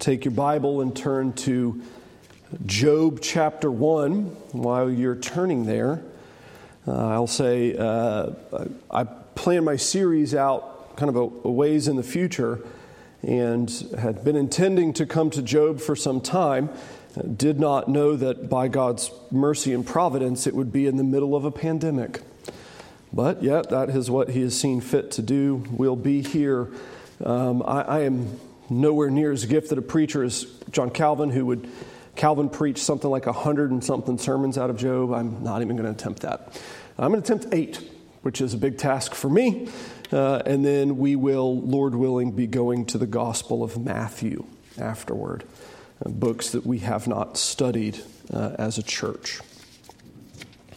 take your Bible and turn to Job chapter 1. While you're turning there, uh, I'll say uh, I planned my series out kind of a, a ways in the future and had been intending to come to Job for some time. Did not know that by God's mercy and providence it would be in the middle of a pandemic. But yet, that is what He has seen fit to do. We'll be here. Um, I, I am nowhere near as gifted a preacher as John Calvin, who would Calvin preach something like a hundred and something sermons out of Job. I'm not even going to attempt that. I'm going to attempt eight, which is a big task for me. Uh, and then we will, Lord willing, be going to the Gospel of Matthew afterward, uh, books that we have not studied uh, as a church.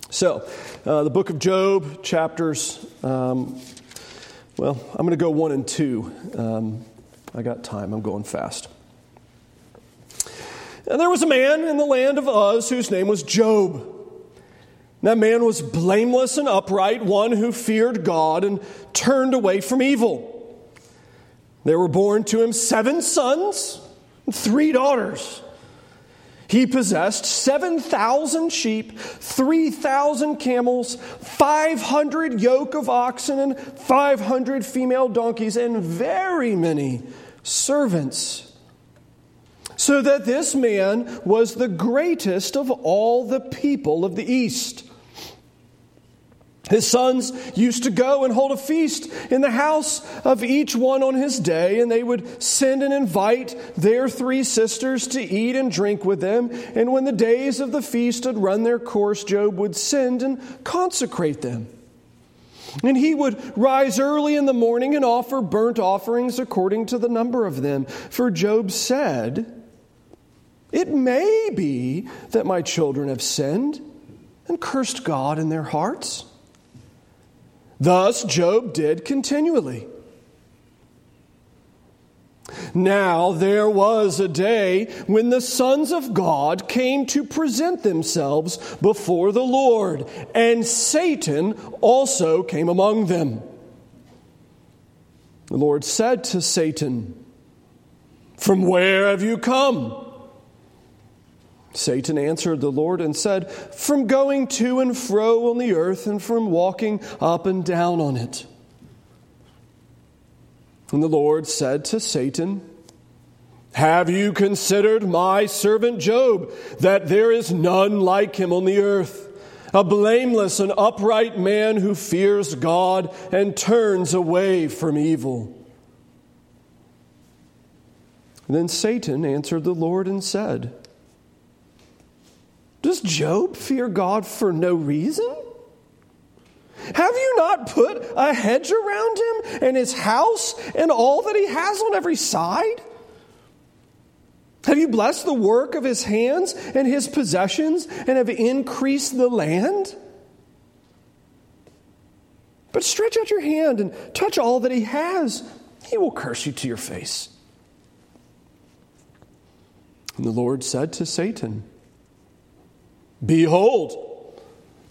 So, uh, the book of Job, chapters, um, well, I'm going to go one and two. Um, I got time, I'm going fast. And there was a man in the land of Uz whose name was Job. That man was blameless and upright, one who feared God and turned away from evil. There were born to him seven sons and three daughters. He possessed 7,000 sheep, 3,000 camels, 500 yoke of oxen, and 500 female donkeys, and very many servants. So that this man was the greatest of all the people of the East. His sons used to go and hold a feast in the house of each one on his day, and they would send and invite their three sisters to eat and drink with them. And when the days of the feast had run their course, Job would send and consecrate them. And he would rise early in the morning and offer burnt offerings according to the number of them. For Job said, It may be that my children have sinned and cursed God in their hearts. Thus, Job did continually. Now there was a day when the sons of God came to present themselves before the Lord, and Satan also came among them. The Lord said to Satan, From where have you come? Satan answered the Lord and said, From going to and fro on the earth and from walking up and down on it. And the Lord said to Satan, Have you considered my servant Job, that there is none like him on the earth, a blameless and upright man who fears God and turns away from evil? Then Satan answered the Lord and said, does Job fear God for no reason? Have you not put a hedge around him and his house and all that he has on every side? Have you blessed the work of his hands and his possessions and have increased the land? But stretch out your hand and touch all that he has. He will curse you to your face. And the Lord said to Satan, Behold,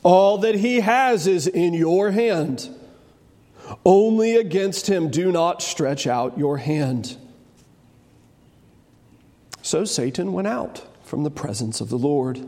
all that he has is in your hand. Only against him do not stretch out your hand. So Satan went out from the presence of the Lord.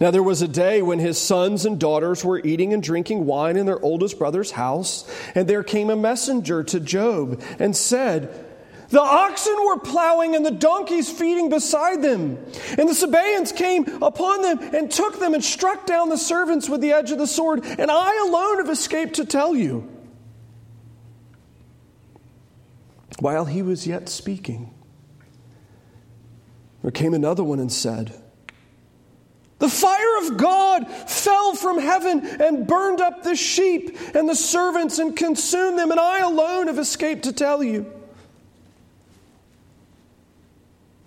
Now, there was a day when his sons and daughters were eating and drinking wine in their oldest brother's house, and there came a messenger to Job and said, the oxen were plowing and the donkeys feeding beside them. And the Sabaeans came upon them and took them and struck down the servants with the edge of the sword. And I alone have escaped to tell you. While he was yet speaking, there came another one and said, the fire of God fell from heaven and burned up the sheep and the servants and consumed them, and I alone have escaped to tell you.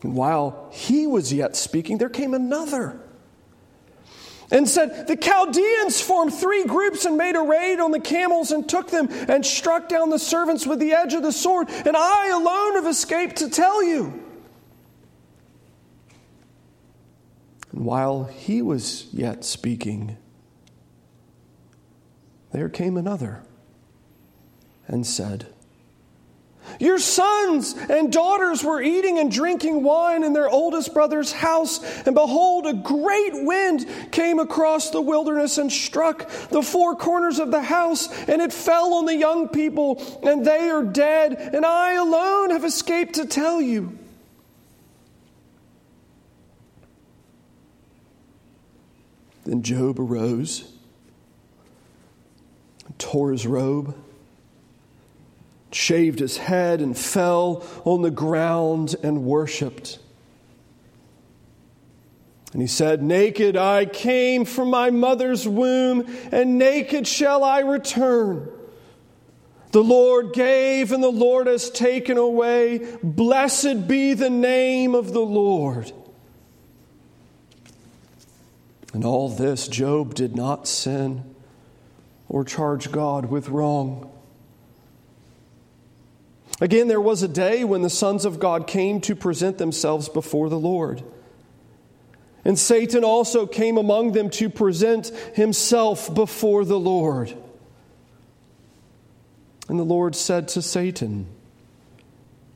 And while he was yet speaking, there came another and said, The Chaldeans formed three groups and made a raid on the camels and took them and struck down the servants with the edge of the sword, and I alone have escaped to tell you. And while he was yet speaking, there came another and said, Your sons and daughters were eating and drinking wine in their oldest brother's house, and behold, a great wind came across the wilderness and struck the four corners of the house, and it fell on the young people, and they are dead, and I alone have escaped to tell you. Then Job arose, and tore his robe shaved his head, and fell on the ground and worshiped. And he said, Naked I came from my mother's womb, and naked shall I return. The Lord gave, and the Lord has taken away. Blessed be the name of the Lord. And all this, Job did not sin or charge God with wrong. Again, there was a day when the sons of God came to present themselves before the Lord. And Satan also came among them to present himself before the Lord. And the Lord said to Satan,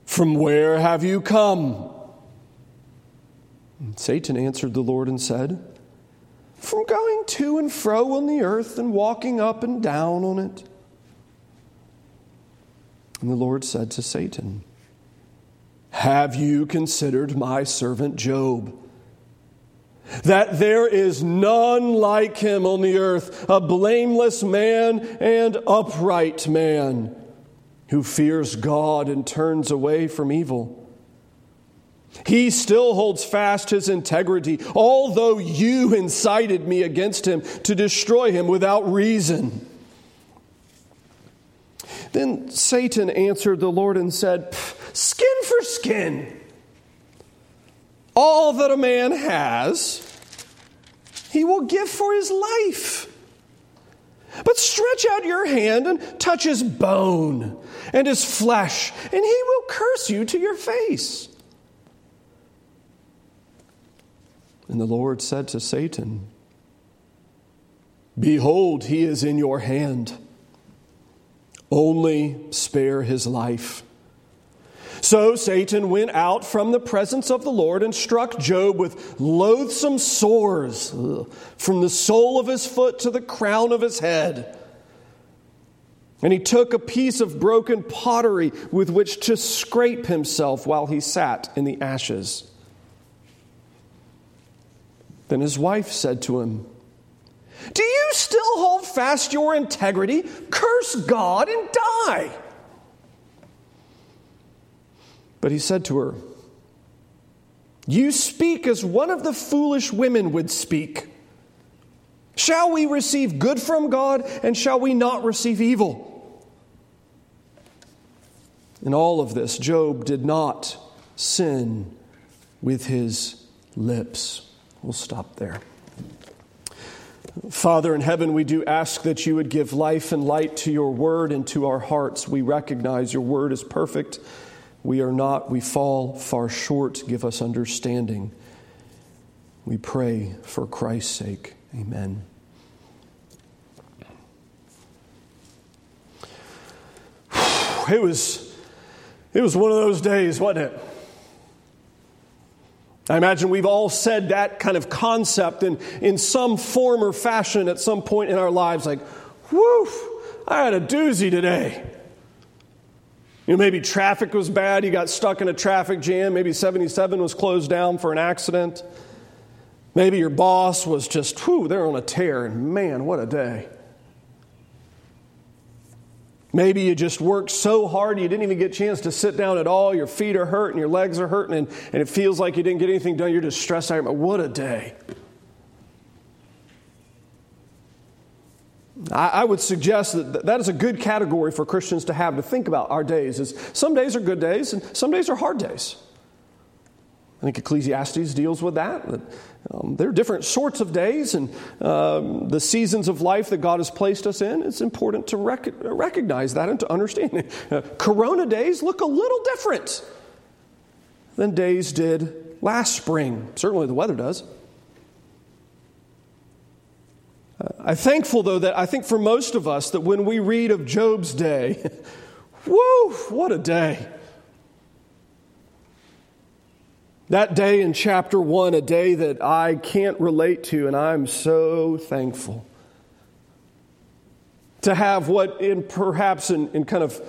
From where have you come? And Satan answered the Lord and said, From going to and fro on the earth and walking up and down on it. And the Lord said to Satan, Have you considered my servant Job? That there is none like him on the earth, a blameless man and upright man who fears God and turns away from evil. He still holds fast his integrity, although you incited me against him to destroy him without reason. Then Satan answered the Lord and said, Skin for skin. All that a man has, he will give for his life. But stretch out your hand and touch his bone and his flesh, and he will curse you to your face. And the Lord said to Satan, Behold, he is in your hand only spare his life. So Satan went out from the presence of the Lord and struck Job with loathsome sores from the sole of his foot to the crown of his head. And he took a piece of broken pottery with which to scrape himself while he sat in the ashes. Then his wife said to him, do you still hold fast your integrity? Curse God and die. But he said to her, You speak as one of the foolish women would speak. Shall we receive good from God and shall we not receive evil? In all of this, Job did not sin with his lips. We'll stop there. Father in heaven, we do ask that you would give life and light to your word and to our hearts. We recognize your word is perfect. We are not, we fall far short. Give us understanding. We pray for Christ's sake. Amen. It was, it was one of those days, wasn't it? I imagine we've all said that kind of concept in, in some form or fashion at some point in our lives, like, woof, I had a doozy today. You know, maybe traffic was bad, you got stuck in a traffic jam, maybe 77 was closed down for an accident. Maybe your boss was just, whew, they're on a tear, and man, what a day. Maybe you just worked so hard you didn't even get a chance to sit down at all. Your feet are hurting, your legs are hurting, and, and it feels like you didn't get anything done. You're just stressed out. What a day. I, I would suggest that that is a good category for Christians to have to think about our days. Is some days are good days and some days are hard days. I think Ecclesiastes deals with that. Um, there are different sorts of days and um, the seasons of life that God has placed us in. It's important to rec- recognize that and to understand. Uh, corona days look a little different than days did last spring. Certainly the weather does. Uh, I'm thankful, though, that I think for most of us, that when we read of Job's day, Woo, what a day. That day in chapter one, a day that I can't relate to, and I'm so thankful to have what, in perhaps in, in kind of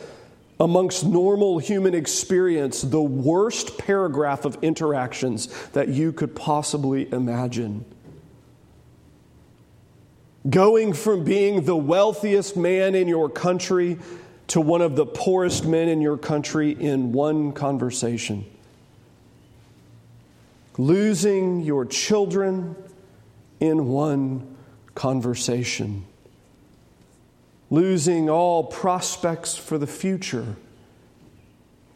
amongst normal human experience, the worst paragraph of interactions that you could possibly imagine. Going from being the wealthiest man in your country to one of the poorest men in your country in one conversation. Losing your children in one conversation losing all prospects for the future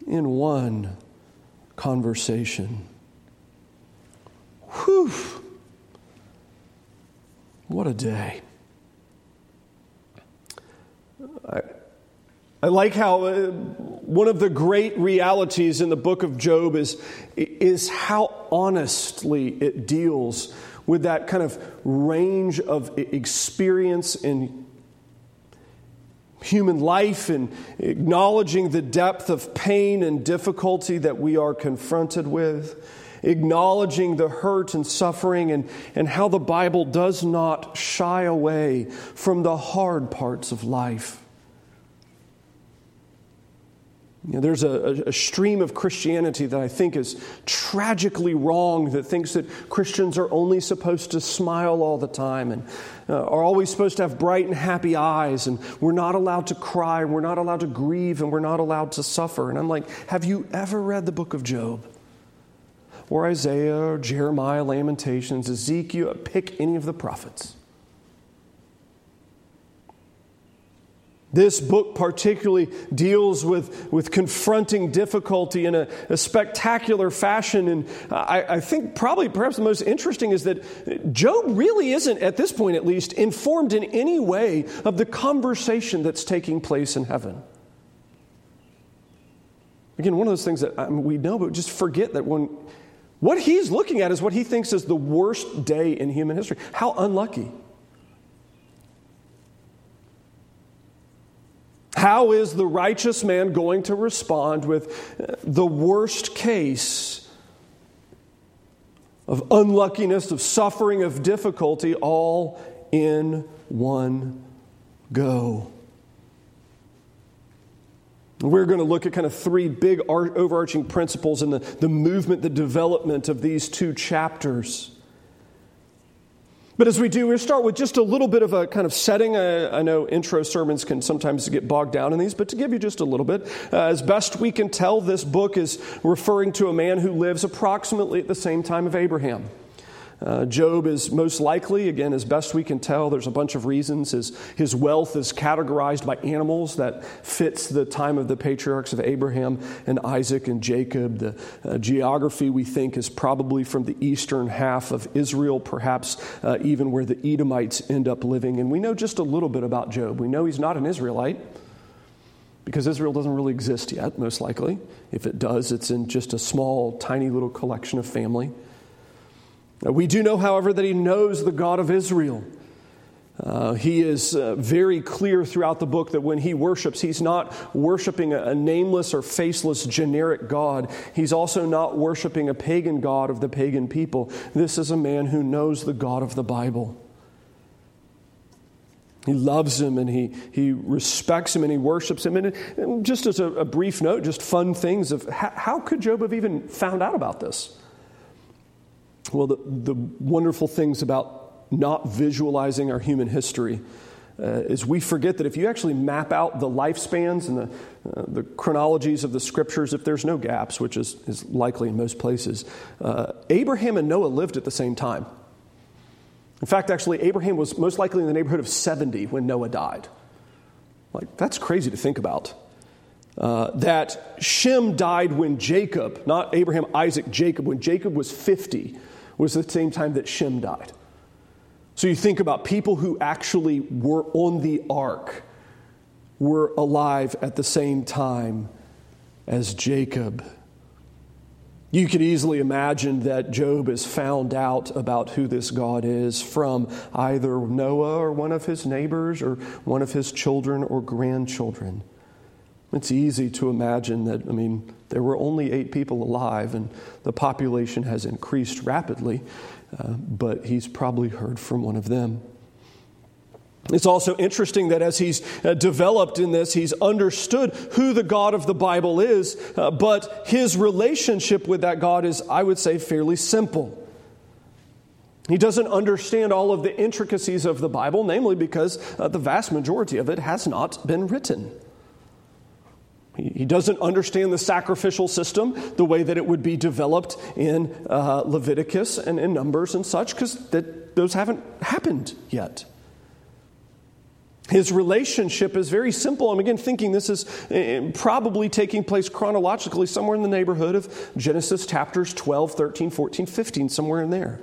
in one conversation. Whew! What a day. I like how uh, one of the great realities in the book of Job is, is how honestly it deals with that kind of range of experience in human life and acknowledging the depth of pain and difficulty that we are confronted with, acknowledging the hurt and suffering, and, and how the Bible does not shy away from the hard parts of life. You know, there's a, a, stream of Christianity that I think is tragically wrong that thinks that Christians are only supposed to smile all the time and uh, are always supposed to have bright and happy eyes, and we're not allowed to cry, we're not allowed to grieve, and we're not allowed to suffer. And I'm like, have you ever read the book of Job? Or Isaiah, or Jeremiah, Lamentations, Ezekiel, pick any of the prophets. This book particularly deals with, with confronting difficulty in a, a spectacular fashion. And I, I, think probably perhaps the most interesting is that Job really isn't, at this point at least, informed in any way of the conversation that's taking place in heaven. Again, one of those things that I mean, we know, but just forget that when what he's looking at is what he thinks is the worst day in human history. How unlucky. How is the righteous man going to respond with the worst case of unluckiness, of suffering, of difficulty, all in one go? We're going to look at kind of three big overarching principles in the, the movement, the development of these two chapters. But as we do, we'll start with just a little bit of a kind of setting. I, I, know intro sermons can sometimes get bogged down in these, but to give you just a little bit, uh, as best we can tell, this book is referring to a man who lives approximately at the same time of Abraham. Uh, Job is most likely, again, as best we can tell, there's a bunch of reasons. His, his wealth is categorized by animals that fits the time of the patriarchs of Abraham and Isaac and Jacob. The uh, geography, we think, is probably from the eastern half of Israel, perhaps uh, even where the Edomites end up living. And we know just a little bit about Job. We know he's not an Israelite because Israel doesn't really exist yet, most likely. If it does, it's in just a small, tiny little collection of family. We do know, however, that he knows the God of Israel. Uh, he is uh, very clear throughout the book that when he worships, he's not worshiping a, a, nameless or faceless generic God. He's also not worshiping a pagan God of the pagan people. This is a man who knows the God of the Bible. He loves him and he, he respects him and he worships him. And, and just as a, a, brief note, just fun things of how, how could Job have even found out about this? Well, the, the wonderful things about not visualizing our human history uh, is we forget that if you actually map out the lifespans and the, uh, the chronologies of the scriptures, if there's no gaps, which is, is likely in most places, uh, Abraham and Noah lived at the same time. In fact, actually, Abraham was most likely in the neighborhood of 70 when Noah died. Like, that's crazy to think about. Uh, that Shem died when Jacob, not Abraham, Isaac, Jacob, when Jacob was 50 was the same time that Shem died. So you think about people who actually were on the ark were alive at the same time as Jacob. You could easily imagine that Job has found out about who this God is from either Noah or one of his neighbors or one of his children or grandchildren. It's easy to imagine that, I mean, there were only eight people alive and the population has increased rapidly, uh, but he's probably heard from one of them. It's also interesting that as he's uh, developed in this, he's understood who the God of the Bible is, uh, but his relationship with that God is, I would say, fairly simple. He doesn't understand all of the intricacies of the Bible, namely because uh, the vast majority of it has not been written. He, doesn't understand the sacrificial system the way that it would be developed in uh, Leviticus and in Numbers and such, because those haven't happened yet. His relationship is very simple. I'm again thinking this is uh, probably taking place chronologically somewhere in the neighborhood of Genesis chapters 12, 13, 14, 15, somewhere in there.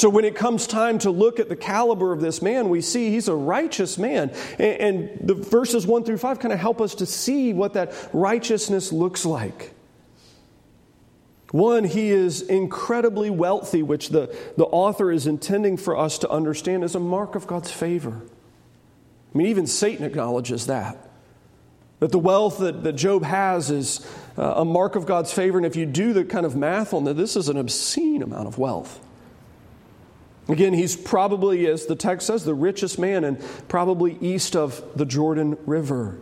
So, when it comes time to look at the caliber of this man, we see he's a righteous man. And the verses 1 through 5 kind of help us to see what that righteousness looks like. One, he is incredibly wealthy, which the, the author is intending for us to understand as a mark of God's favor. I mean, even Satan acknowledges that. That the wealth that, that Job has is uh, a mark of God's favor. And if you do the kind of math on that, this is an obscene amount of wealth. Again, he's probably, as the text says, the richest man and probably east of the Jordan River.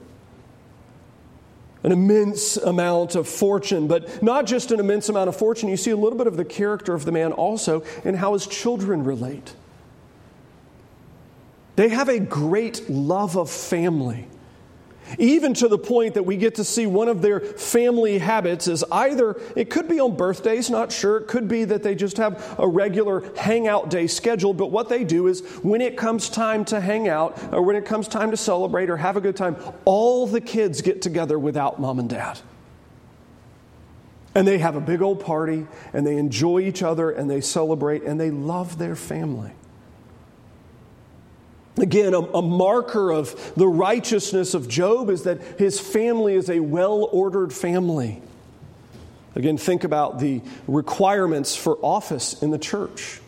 An immense amount of fortune, but not just an immense amount of fortune. You see a little bit of the character of the man also in how his children relate. They have a great love of family. Even to the point that we get to see one of their family habits is either, it could be on birthdays, not sure. It could be that they just have a regular hangout day scheduled. But what they do is when it comes time to hang out or when it comes time to celebrate or have a good time, all the kids get together without mom and dad. And they have a big old party and they enjoy each other and they celebrate and they love their family. Again, a, a, marker of the righteousness of Job is that his family is a well ordered family. Again, think about the requirements for office in the church.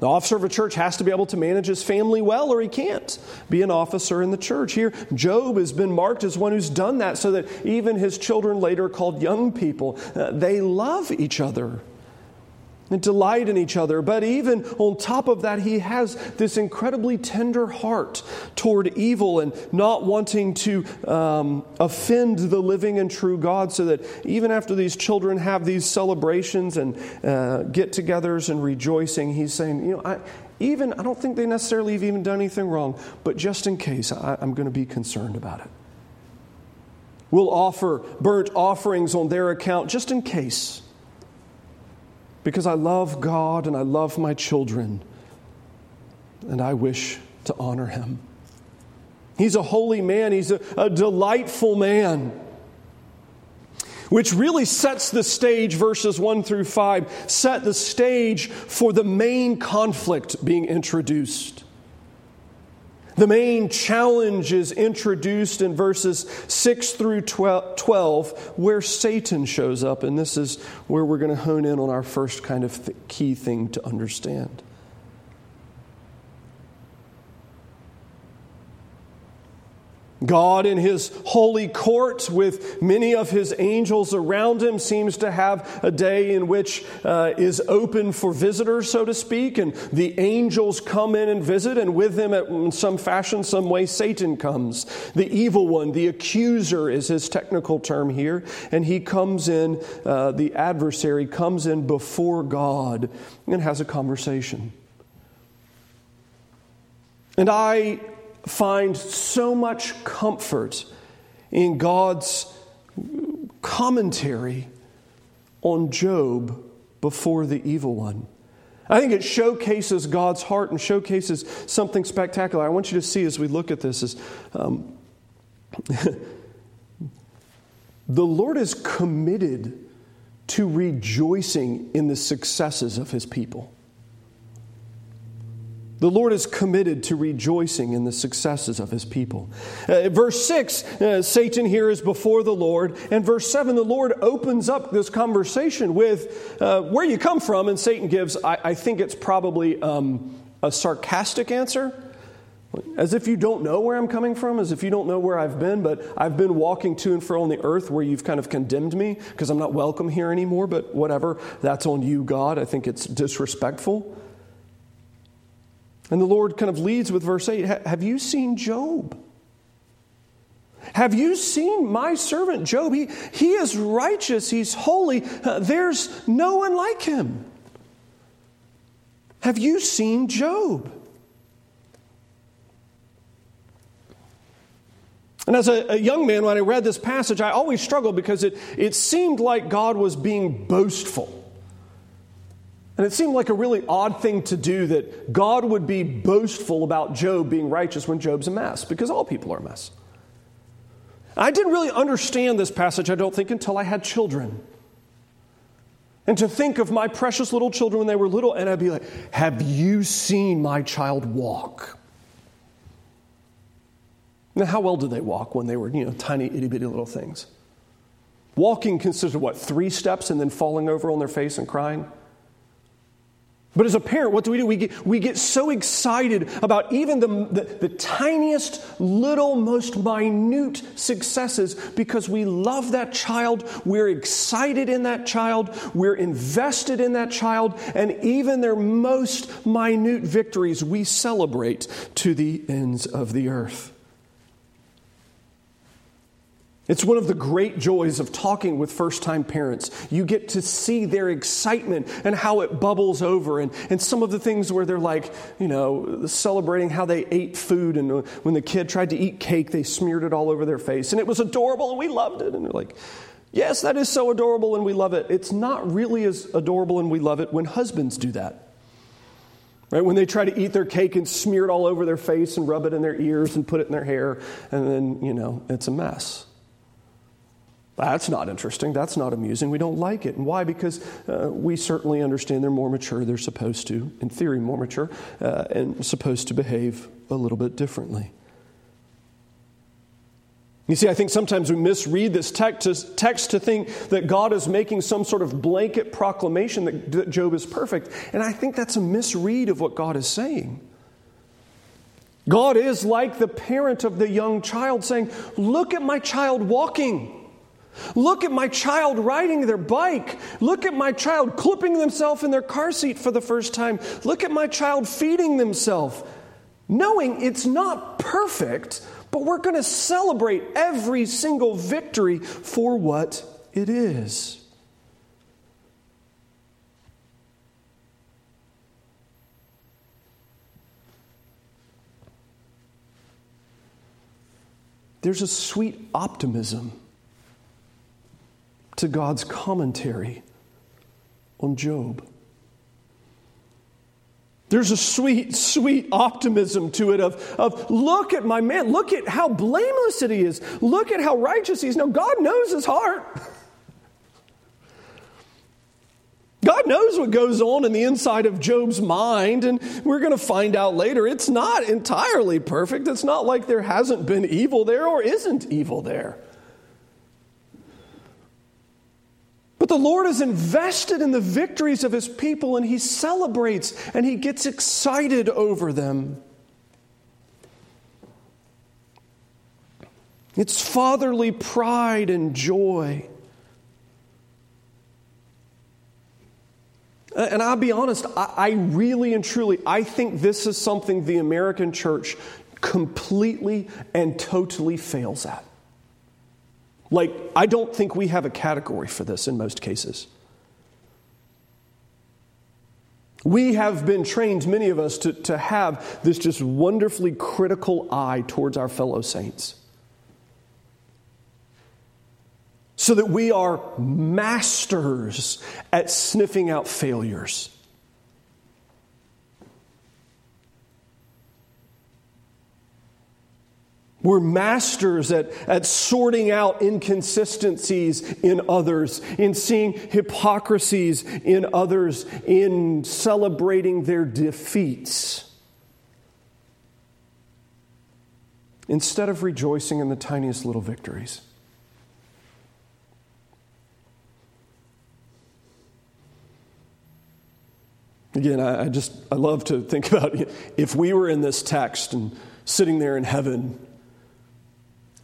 The officer of a church has to be able to manage his family well, or he can't be an officer in the church. Here, Job has been marked as one who's done that so that even his children, later called young people, uh, they love each other and delight in each other. But even on top of that, he has this incredibly tender heart toward evil and not wanting to um, offend the living and true God, so that even after these children have these celebrations and uh, get togethers and rejoicing, he's saying, you know, I, even, I don't think they necessarily have even done anything wrong, but just in case, I, I'm going to be concerned about it. We'll offer burnt offerings on their account just in case because I love God and I love my children, and I wish to honor him. He's a holy man, he's a, a delightful man. Which really sets the stage, verses 1 through 5, set the stage for the main conflict being introduced. The main challenge is introduced in verses 6 through 12, where Satan shows up. And this is where we're going to hone in on our first kind of th- key thing to understand. God, in his holy court, with many of his angels around him, seems to have a day in which uh, is open for visitors, so to speak, and the angels come in and visit, and with them, in some fashion, some way, Satan comes. The evil one, the accuser is his technical term here, and he comes in, uh, the adversary comes in before God and has a conversation. And I find so much comfort in God's commentary on Job before the evil one. I think it showcases God's heart and showcases something spectacular. I want you to see as we look at this is um, the Lord is committed to rejoicing in the successes of his people. The Lord is committed to rejoicing in the successes of his people. Uh, verse 6, uh, Satan here is before the Lord. And verse 7, the Lord opens up this conversation with uh, where you come from. And Satan gives, I, I think it's probably um, a sarcastic answer. As if you don't know where I'm coming from, as if you don't know where I've been, but I've been walking to and fro on the earth where you've kind of condemned me because I'm not welcome here anymore, but whatever. That's on you, God. I think it's disrespectful. And the Lord kind of leads with verse 8 Have you seen Job? Have you seen my servant Job? He, he is righteous, he's holy. Uh, there's no one like him. Have you seen Job? And as a, a, young man, when I read this passage, I always struggled because it, it seemed like God was being boastful. And it seemed like a really odd thing to do that God would be boastful about Job being righteous when Job's a mess, because all people are a mess. I didn't really understand this passage, I don't think, until I had children. And to think of my precious little children when they were little, and I'd be like, Have you seen my child walk? Now, how well did they walk when they were, you know, tiny, itty bitty little things? Walking consisted of what, three steps and then falling over on their face and crying? But as a parent, what do we do? We get, we get so excited about even the, the, the, tiniest, little, most minute successes because we love that child. We're excited in that child. We're invested in that child. And even their most minute victories we celebrate to the ends of the earth. It's one of the great joys of talking with first time parents. You get to see their excitement and how it bubbles over, and, and some of the things where they're like, you know, celebrating how they ate food, and when the kid tried to eat cake, they smeared it all over their face, and it was adorable, and we loved it. And they're like, yes, that is so adorable, and we love it. It's not really as adorable, and we love it when husbands do that. Right? When they try to eat their cake and smear it all over their face and rub it in their ears and put it in their hair, and then, you know, it's a mess. That's not interesting. That's not amusing. We don't like it. And why? Because uh, we certainly understand they're more mature. They're supposed to, in theory, more mature uh, and supposed to behave a little bit differently. You see, I think sometimes we misread this text to, think that God is making some sort of blanket proclamation that Job is perfect. And I think that's a misread of what God is saying. God is like the parent of the young child saying, Look at my child walking. Look at my child riding their bike. Look at my child clipping themselves in their car seat for the first time. Look at my child feeding themselves. Knowing it's not perfect, but we're going to celebrate every single victory for what it is. There's a sweet optimism to God's commentary on Job. There's a sweet, sweet optimism to it of, of look at my man, look at how blameless it is, look at how righteous he is. Now, God knows his heart. God knows what goes on in the inside of Job's mind, and we're going to find out later it's not entirely perfect. It's not like there hasn't been evil there or isn't evil there. But the Lord is invested in the victories of his people and he celebrates and he gets excited over them. It's fatherly pride and joy. And I'll be honest, I, really and truly, I think this is something the American church completely and totally fails at. Like, I don't think we have a category for this in most cases. We have been trained, many of us, to, to have this just wonderfully critical eye towards our fellow saints. So that we are masters at sniffing out failures. We're masters at, at sorting out inconsistencies in others, in seeing hypocrisies in others, in celebrating their defeats. Instead of rejoicing in the tiniest little victories. Again, I, I just, I love to think about if we were in this text and sitting there in heaven.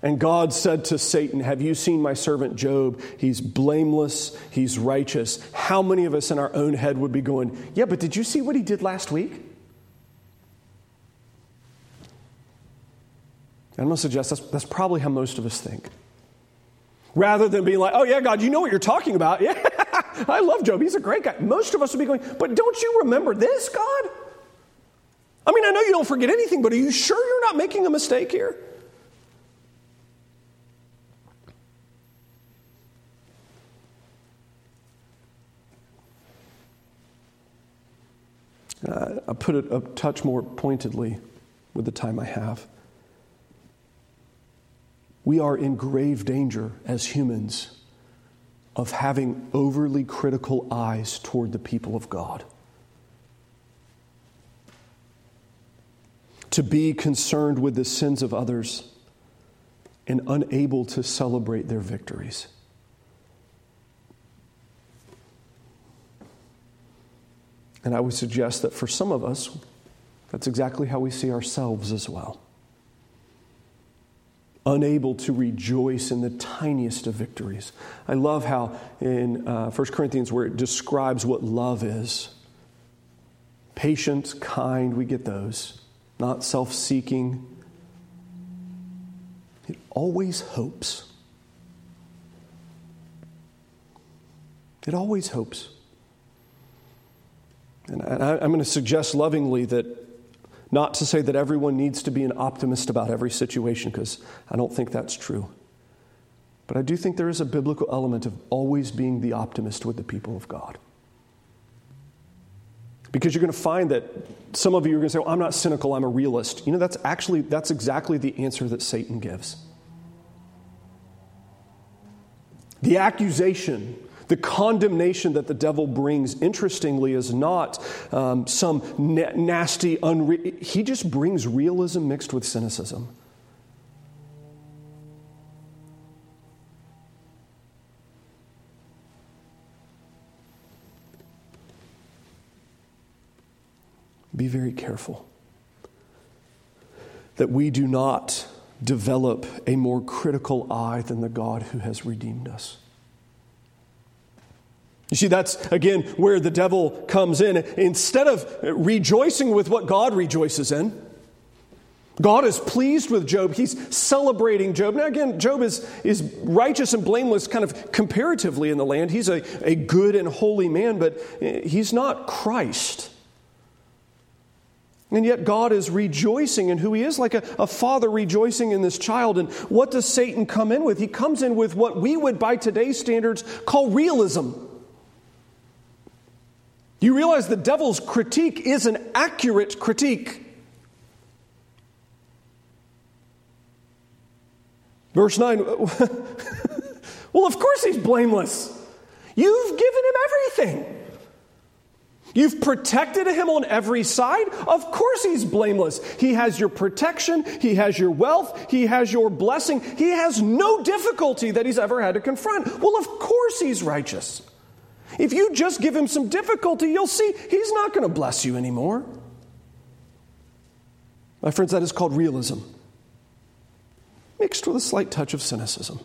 And God said to Satan, Have you seen my servant Job? He's blameless, he's righteous. How many of us in our own head would be going, Yeah, but did you see what he did last week? I'm going to suggest that's, that's probably how most of us think. Rather than being like, oh, yeah, God, you know what you're talking about. Yeah, I love Job. He's a great guy. Most of us would be going, but don't you remember this, God? I mean, I know you don't forget anything, but are you sure you're not making a mistake here? I'll put it a touch more pointedly with the time I have. We are in grave danger as humans of having overly critical eyes toward the people of God. To be concerned with the sins of others and unable to celebrate their victories. And I would suggest that for some of us, that's exactly how we see ourselves as well. Unable to rejoice in the tiniest of victories. I love how in uh, 1 Corinthians, where it describes what love is patient, kind, we get those, not self seeking. It always hopes. It always hopes. And I, am going to suggest lovingly that not to say that everyone needs to be an optimist about every situation, because I don't think that's true. But I do think there is a biblical element of always being the optimist with the people of God. Because you're going to find that some of you are going to say, well, I'm not cynical, I'm a realist. You know, that's actually, that's exactly the answer that Satan gives. The accusation the condemnation that the devil brings, interestingly, is not um, some na- nasty, unre- he just brings realism mixed with cynicism. Be very careful that we do not develop a more critical eye than the God who has redeemed us. You see, that's again where the devil comes in. Instead of rejoicing with what God rejoices in, God is pleased with Job. He's celebrating Job. Now, again, Job is, is righteous and blameless kind of comparatively in the land. He's a, a good and holy man, but eh, he's not Christ. And yet, God is rejoicing in who He is, like a, a, father rejoicing in this child. And what does Satan come in with? He comes in with what we would, by today's standards, call realism. You realize the devil's critique is an accurate critique. Verse 9 Well, of course he's blameless. You've given him everything. You've protected him on every side. Of course, he's blameless. He has your protection, he has your wealth, he has your blessing. He has no difficulty that he's ever had to confront. Well, of course, he's righteous. If you just give him some difficulty, you'll see he's not going to bless you anymore. My friends, that is called realism, mixed with a slight touch of cynicism.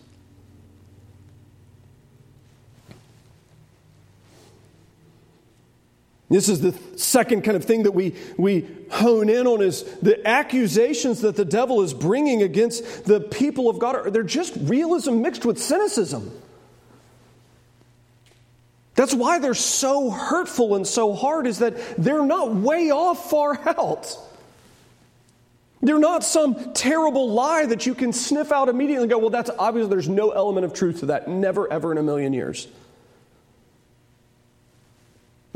This is the second kind of thing that we, we hone in on is the accusations that the devil is bringing against the people of God. They're just realism mixed with cynicism. That's why they're so hurtful and so hard, is that they're not way off far out. They're not some terrible lie that you can sniff out immediately and go, well, that's obvious. There's no element of truth to that. Never, ever in a million years.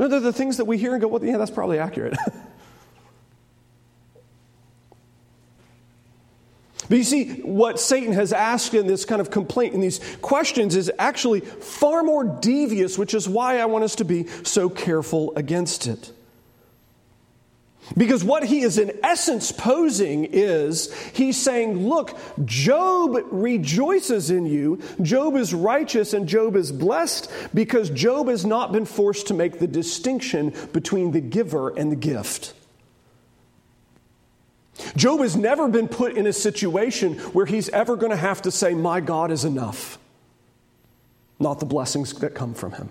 No, they're the things that we hear and go, well, yeah, that's probably accurate. But you see, what Satan has asked in this kind of complaint, in these questions, is actually far more devious, which is why I want us to be so careful against it. Because what he is in essence posing is he's saying, Look, Job rejoices in you. Job is righteous and Job is blessed because Job has not been forced to make the distinction between the giver and the gift. Job has never been put in a situation where he's ever going to have to say, My God is enough, not the blessings that come from him.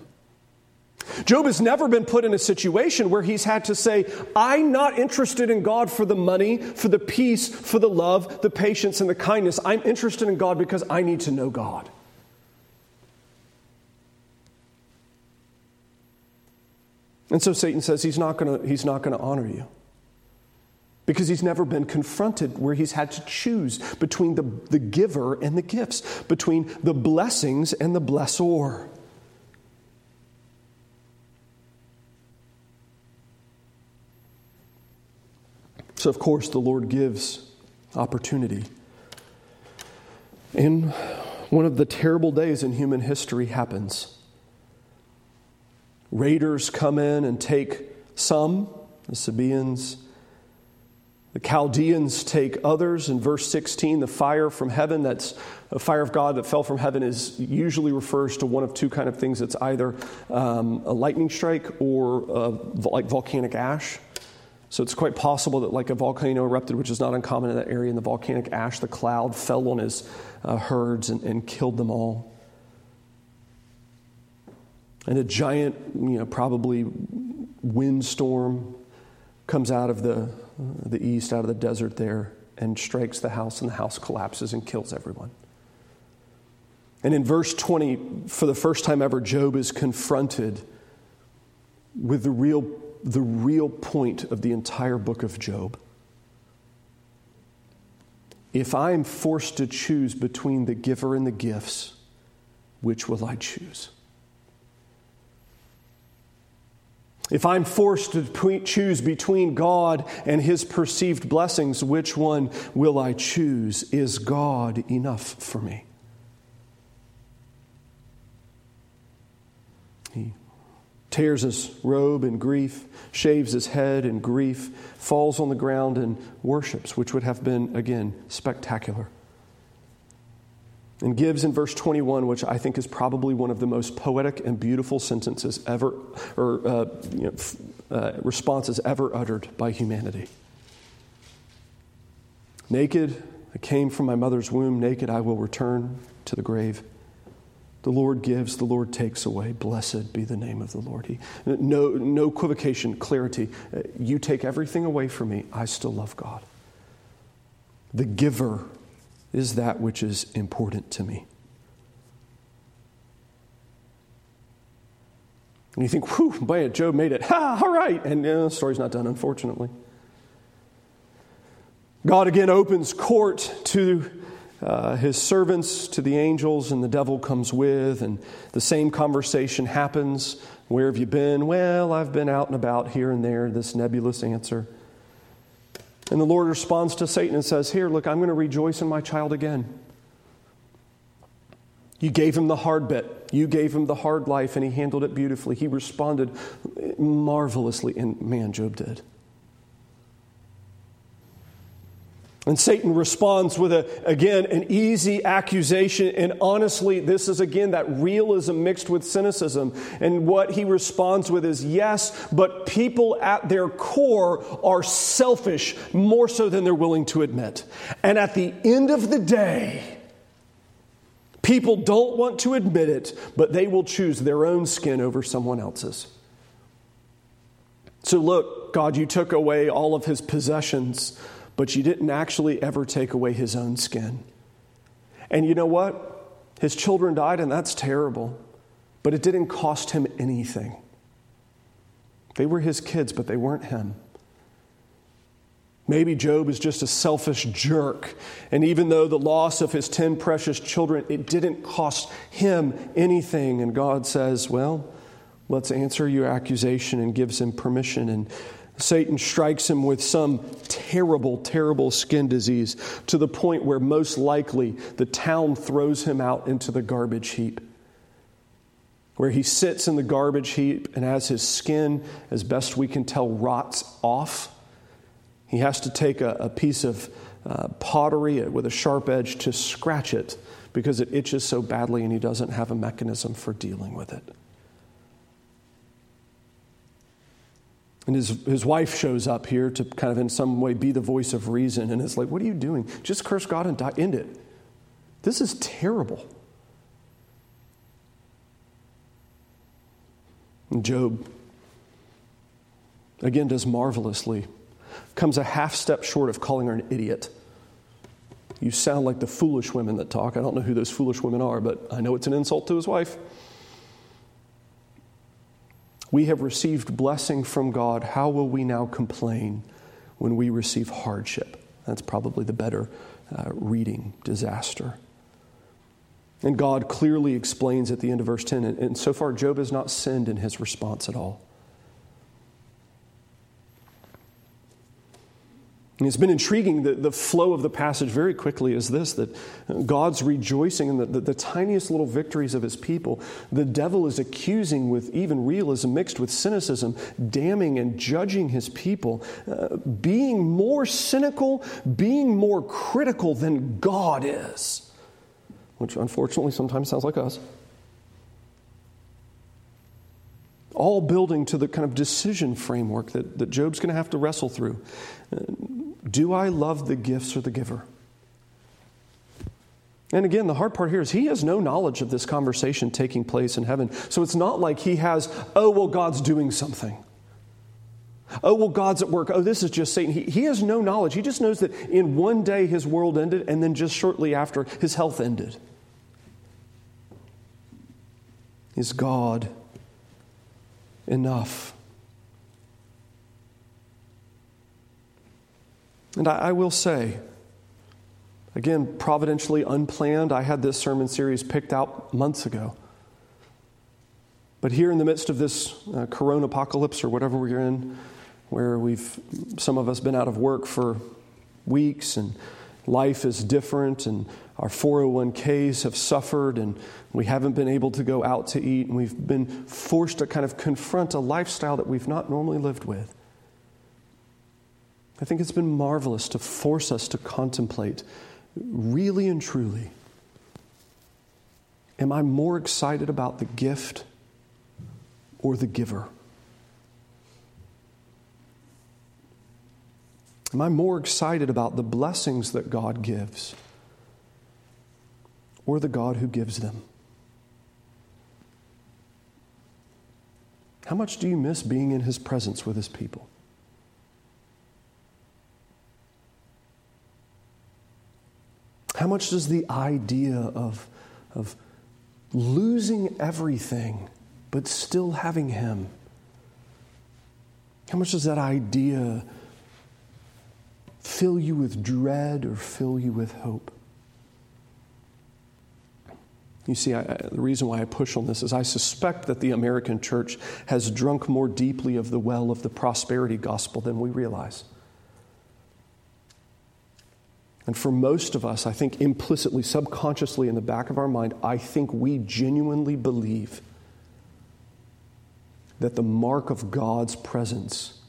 Job has never been put in a situation where he's had to say, I'm not interested in God for the money, for the peace, for the love, the patience, and the kindness. I'm interested in God because I need to know God. And so Satan says he's not going to honor you because he's never been confronted where he's had to choose between the, the giver and the gifts, between the blessings and the blessor. So, of course, the Lord gives opportunity. And one of the terrible days in human history happens. Raiders come in and take some, the Sabaeans. The Chaldeans take others. In verse 16, the fire from heaven, that's a fire of God that fell from heaven, is usually refers to one of two kind of things. It's either um, a lightning strike or uh, like volcanic ash. So it's quite possible that, like a volcano erupted, which is not uncommon in that area, and the volcanic ash, the cloud fell on his uh, herds and, and killed them all. And a giant, you know, probably windstorm comes out of the, the east, out of the desert there, and strikes the house, and the house collapses and kills everyone. And in verse 20, for the first time ever, Job is confronted with the real, the real point of the entire book of Job. If I am forced to choose between the giver and the gifts, which will I choose? If I'm forced to choose between God and his perceived blessings, which one will I choose? Is God enough for me? He tears his robe in grief, shaves his head in grief, falls on the ground and worships, which would have been, again, spectacular and gives in verse 21, which I think is probably one of the most poetic and beautiful sentences ever, or uh, you know, uh, responses ever uttered by humanity. Naked, I came from my mother's womb, naked I will return to the grave. The Lord gives, the Lord takes away. Blessed be the name of the Lord. He, no, no equivocation, clarity. Uh, you take everything away from me, I still love God. The giver is that which is important to me. And you think, whew, boy, Job made it. Ha, all right. And the story's not done, unfortunately. God again opens court to uh, his servants, to the angels, and the devil comes with, and the same conversation happens. Where have you been? Well, I've been out and about here and there, this nebulous answer. And the Lord responds to Satan and says, Here, look, I'm going to rejoice in my child again. You gave him the hard bit. You gave him the hard life, and he handled it beautifully. He responded marvelously, and man, Job did. And Satan responds with, a, again, an easy accusation. And honestly, this is again that realism mixed with cynicism. And what he responds with is yes, but people at their core are selfish more so than they're willing to admit. And at the end of the day, people don't want to admit it, but they will choose their own skin over someone else's. So, look, God, you took away all of his possessions but you didn't actually ever take away his own skin. And you know what? His children died, and that's terrible, but it didn't cost him anything. They were his kids, but they weren't him. Maybe Job is just a selfish jerk. And even though the loss of his 10 precious children, it didn't cost him anything. And God says, well, let's answer your accusation and gives him permission. And Satan strikes him with some terrible, terrible skin disease to the point where most likely the town throws him out into the garbage heap. Where he sits in the garbage heap, and as his skin, as best we can tell, rots off, he has to take a, a piece of uh, pottery with a sharp edge to scratch it because it itches so badly and he doesn't have a mechanism for dealing with it. And his, his wife shows up here to kind of in some way be the voice of reason. And it's like, what are you doing? Just curse God and die, end it. This is terrible. And Job, again, does marvelously, comes a half step short of calling her an idiot. You sound like the foolish women that talk. I don't know who those foolish women are, but I know it's an insult to his wife. We have received blessing from God. How will we now complain when we receive hardship? That's probably the better uh, reading disaster. And God clearly explains at the end of verse 10, and, and so far, Job has not sinned in his response at all. And it's been intriguing that the flow of the passage very quickly is this that God's rejoicing in the, the, the, tiniest little victories of his people. The devil is accusing with even realism mixed with cynicism, damning and judging his people, uh, being more cynical, being more critical than God is, which unfortunately sometimes sounds like us. All building to the kind of decision framework that, that Job's going to have to wrestle through. Uh, do I love the gifts or the giver? And again, the hard part here is he has no knowledge of this conversation taking place in heaven. So it's not like he has, oh, well, God's doing something. Oh, well, God's at work. Oh, this is just Satan. He, he has no knowledge. He just knows that in one day his world ended, and then just shortly after, his health ended. Is God enough? And I, I will say, again, providentially unplanned, I had this sermon series picked out months ago. But here in the midst of this uh, corona apocalypse or whatever we're in, where we've, some of us been out of work for weeks and life is different and our 401ks have suffered and we haven't been able to go out to eat and we've been forced to kind of confront a lifestyle that we've not normally lived with. I think it's been marvelous to force us to contemplate really and truly am I more excited about the gift or the giver? Am I more excited about the blessings that God gives or the God who gives them? How much do you miss being in His presence with His people? How much does the idea of, of losing everything but still having Him, how much does that idea fill you with dread or fill you with hope? You see, I, the reason why I push on this is I suspect that the American church has drunk more deeply of the well of the prosperity gospel than we realize. And for most of us, I think implicitly, subconsciously, in the back of our mind, I think we genuinely believe that the mark of God's presence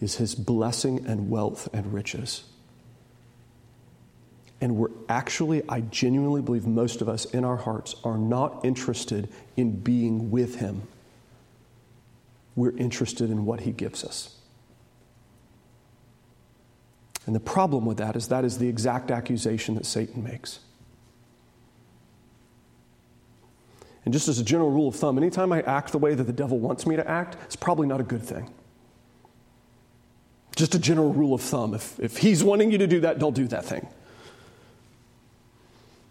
is his blessing and wealth and riches. And we're actually, I genuinely believe most of us in our hearts are not interested in being with him. We're interested in what he gives us. And the problem with that is that is the exact accusation that Satan makes. And just as a general rule of thumb, anytime I act the way that the devil wants me to act, it's probably not a good thing. Just a general rule of thumb. If, if he's wanting you to do that, don't do that thing.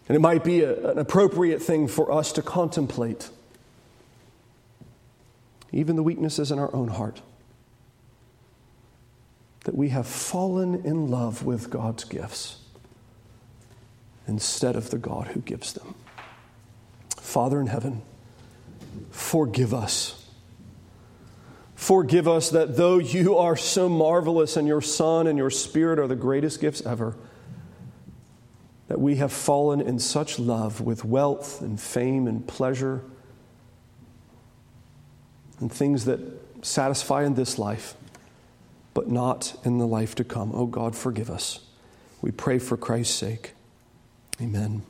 And it might be a, an appropriate thing for us to contemplate, even the weaknesses in our own heart that we have fallen in love with God's gifts instead of the God who gives them. Father in heaven, forgive us. Forgive us that though you are so marvelous and your Son and your Spirit are the greatest gifts ever, that we have fallen in such love with wealth and fame and pleasure and things that satisfy in this life but not in the life to come. Oh God, forgive us. We pray for Christ's sake. Amen.